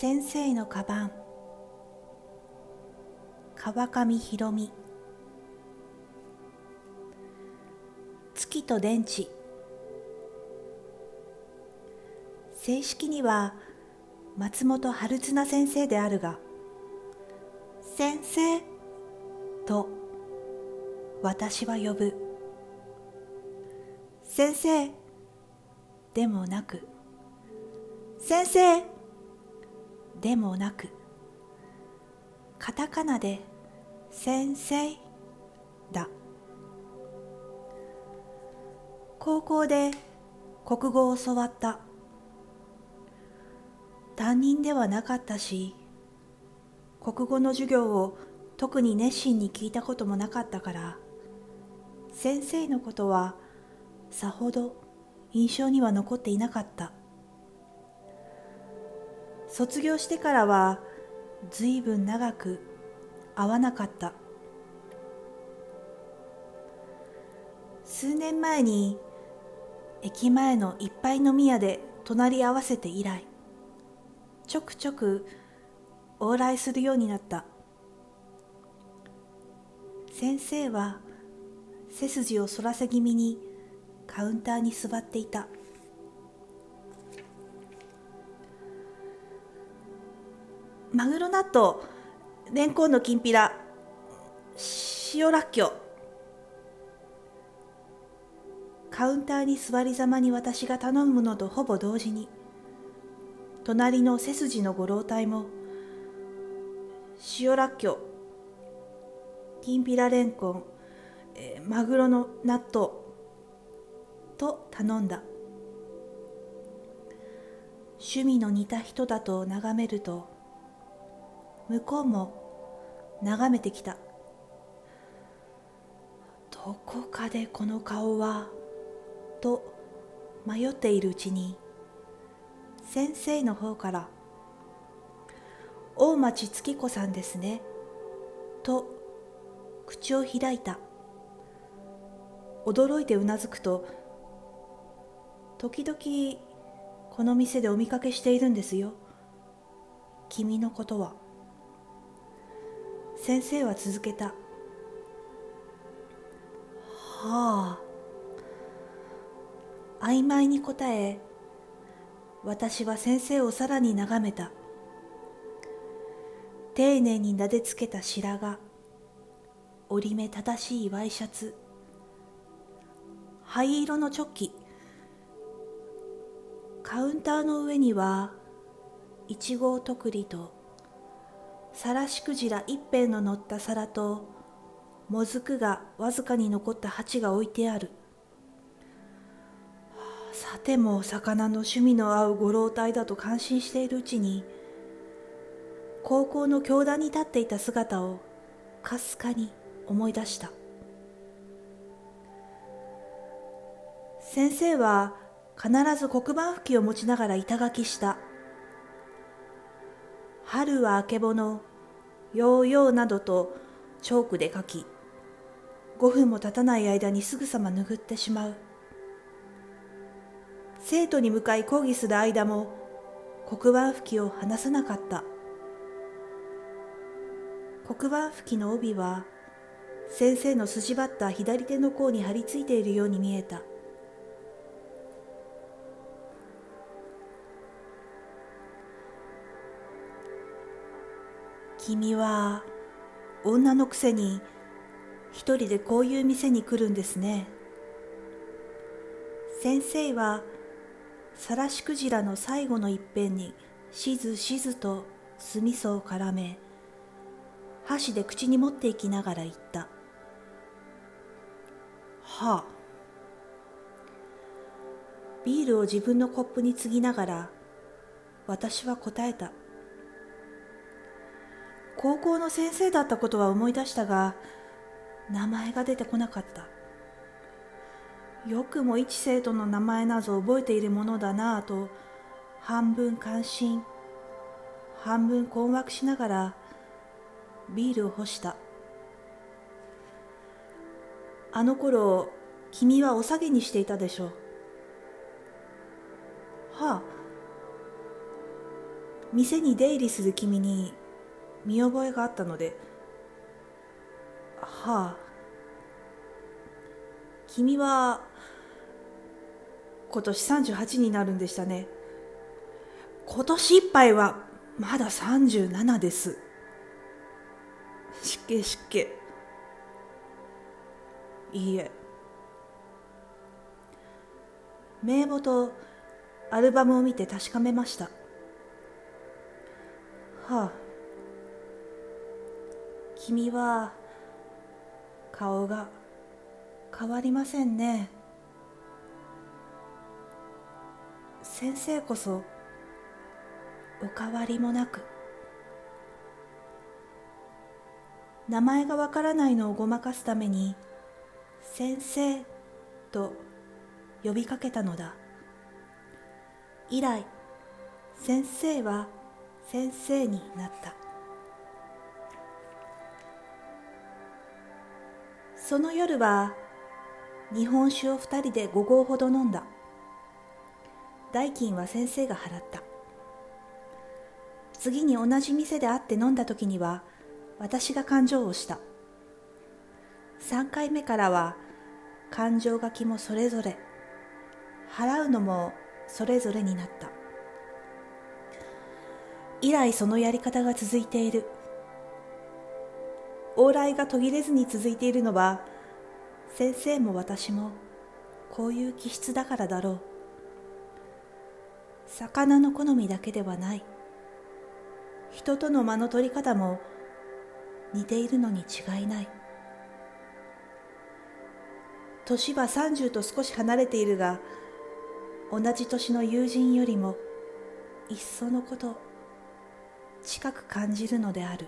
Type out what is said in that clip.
先生のカバン。川上博美。月と電池。正式には松本春綱先生であるが先生と私は呼ぶ。先生でもなく先生でもなくカタカナで先生だ。高校で国語を教わった。担任ではなかったし国語の授業を特に熱心に聞いたこともなかったから先生のことはさほど印象には残っていなかった。卒業してからはずいぶん長く会わなかった。数年前に駅前のいっぱい飲み屋で隣り合わせて以来ちょくちょく往来するようになった。先生は背筋を反らせ気味にカウンターに座っていた。マグロ納豆レンコンのきんぴら塩らっきょう。カウンターに座りざまに私が頼むのとほぼ同時に隣の背筋のご老体も塩らっきょうきんぴられんこん、えー、マグロの納豆と頼んだ。趣味の似た人だと眺めると向こうも眺めてきた。どこかでこの顔はと迷っているうちに先生の方から「大町月子さんですね」と口を開いた。驚いてうなずくと時々この店でお見かけしているんですよ。君のことは。先生は続けた。はあ。曖昧に答え私は先生をさらに眺めた。丁寧に撫でつけた白髪。折り目正しいワイシャツ。灰色のチョッキ。カウンターの上にはいちごとくりとさらしくじら一辺の乗った皿ともずくがわずかに残った鉢が置いてある。さても魚の趣味の合うご老体だと感心しているうちに高校の教壇に立っていた姿をかすかに思い出した。先生は必ず黒板拭きを持ちながら板書きした。春はあけぼのヨーヨーなどとチョークで書き5分も経たない間にすぐさま拭ってしまう。生徒に向かい講義する間も黒板拭きを離さなかった。黒板拭きの帯は先生の筋張った左手の甲に張り付いているように見えた。君は女のくせに一人でこういう店に来るんですね。先生はさらしクジラの最後の一辺にしずしずと酢味噌を絡め箸で口に持っていきながら言った。はあ。ビールを自分のコップに継ぎながら私は答えた。高校の先生だったことは思い出したが名前が出てこなかった。よくも一生徒の名前など覚えているものだなぁと半分関心半分困惑しながらビールを干した。あの頃君はお下げにしていたでしょう。はあ。店に出入りする君に見覚えがあったのではあ君は今年38になるんでしたね。今年いっぱいはまだ37です。湿気湿気いいえ。名簿とアルバムを見て確かめました。はあ。君は顔が変わりませんね。先生こそお変わりもなく。名前がわからないのをごまかすために先生と呼びかけたのだ。以来先生は先生になった。その夜は日本酒を二人で5合ほど飲んだ。代金は先生が払った。次に同じ店で会って飲んだ時には私が勘定をした。3回目からは勘定書きもそれぞれ。払うのもそれぞれになった。以来そのやり方が続いている。往来が途切れずに続いているのは先生も私もこういう気質だからだろう。魚の好みだけではない。人との間の取り方も似ているのに違いない。年は30と少し離れているが同じ年の友人よりもいっそのこと近く感じるのである。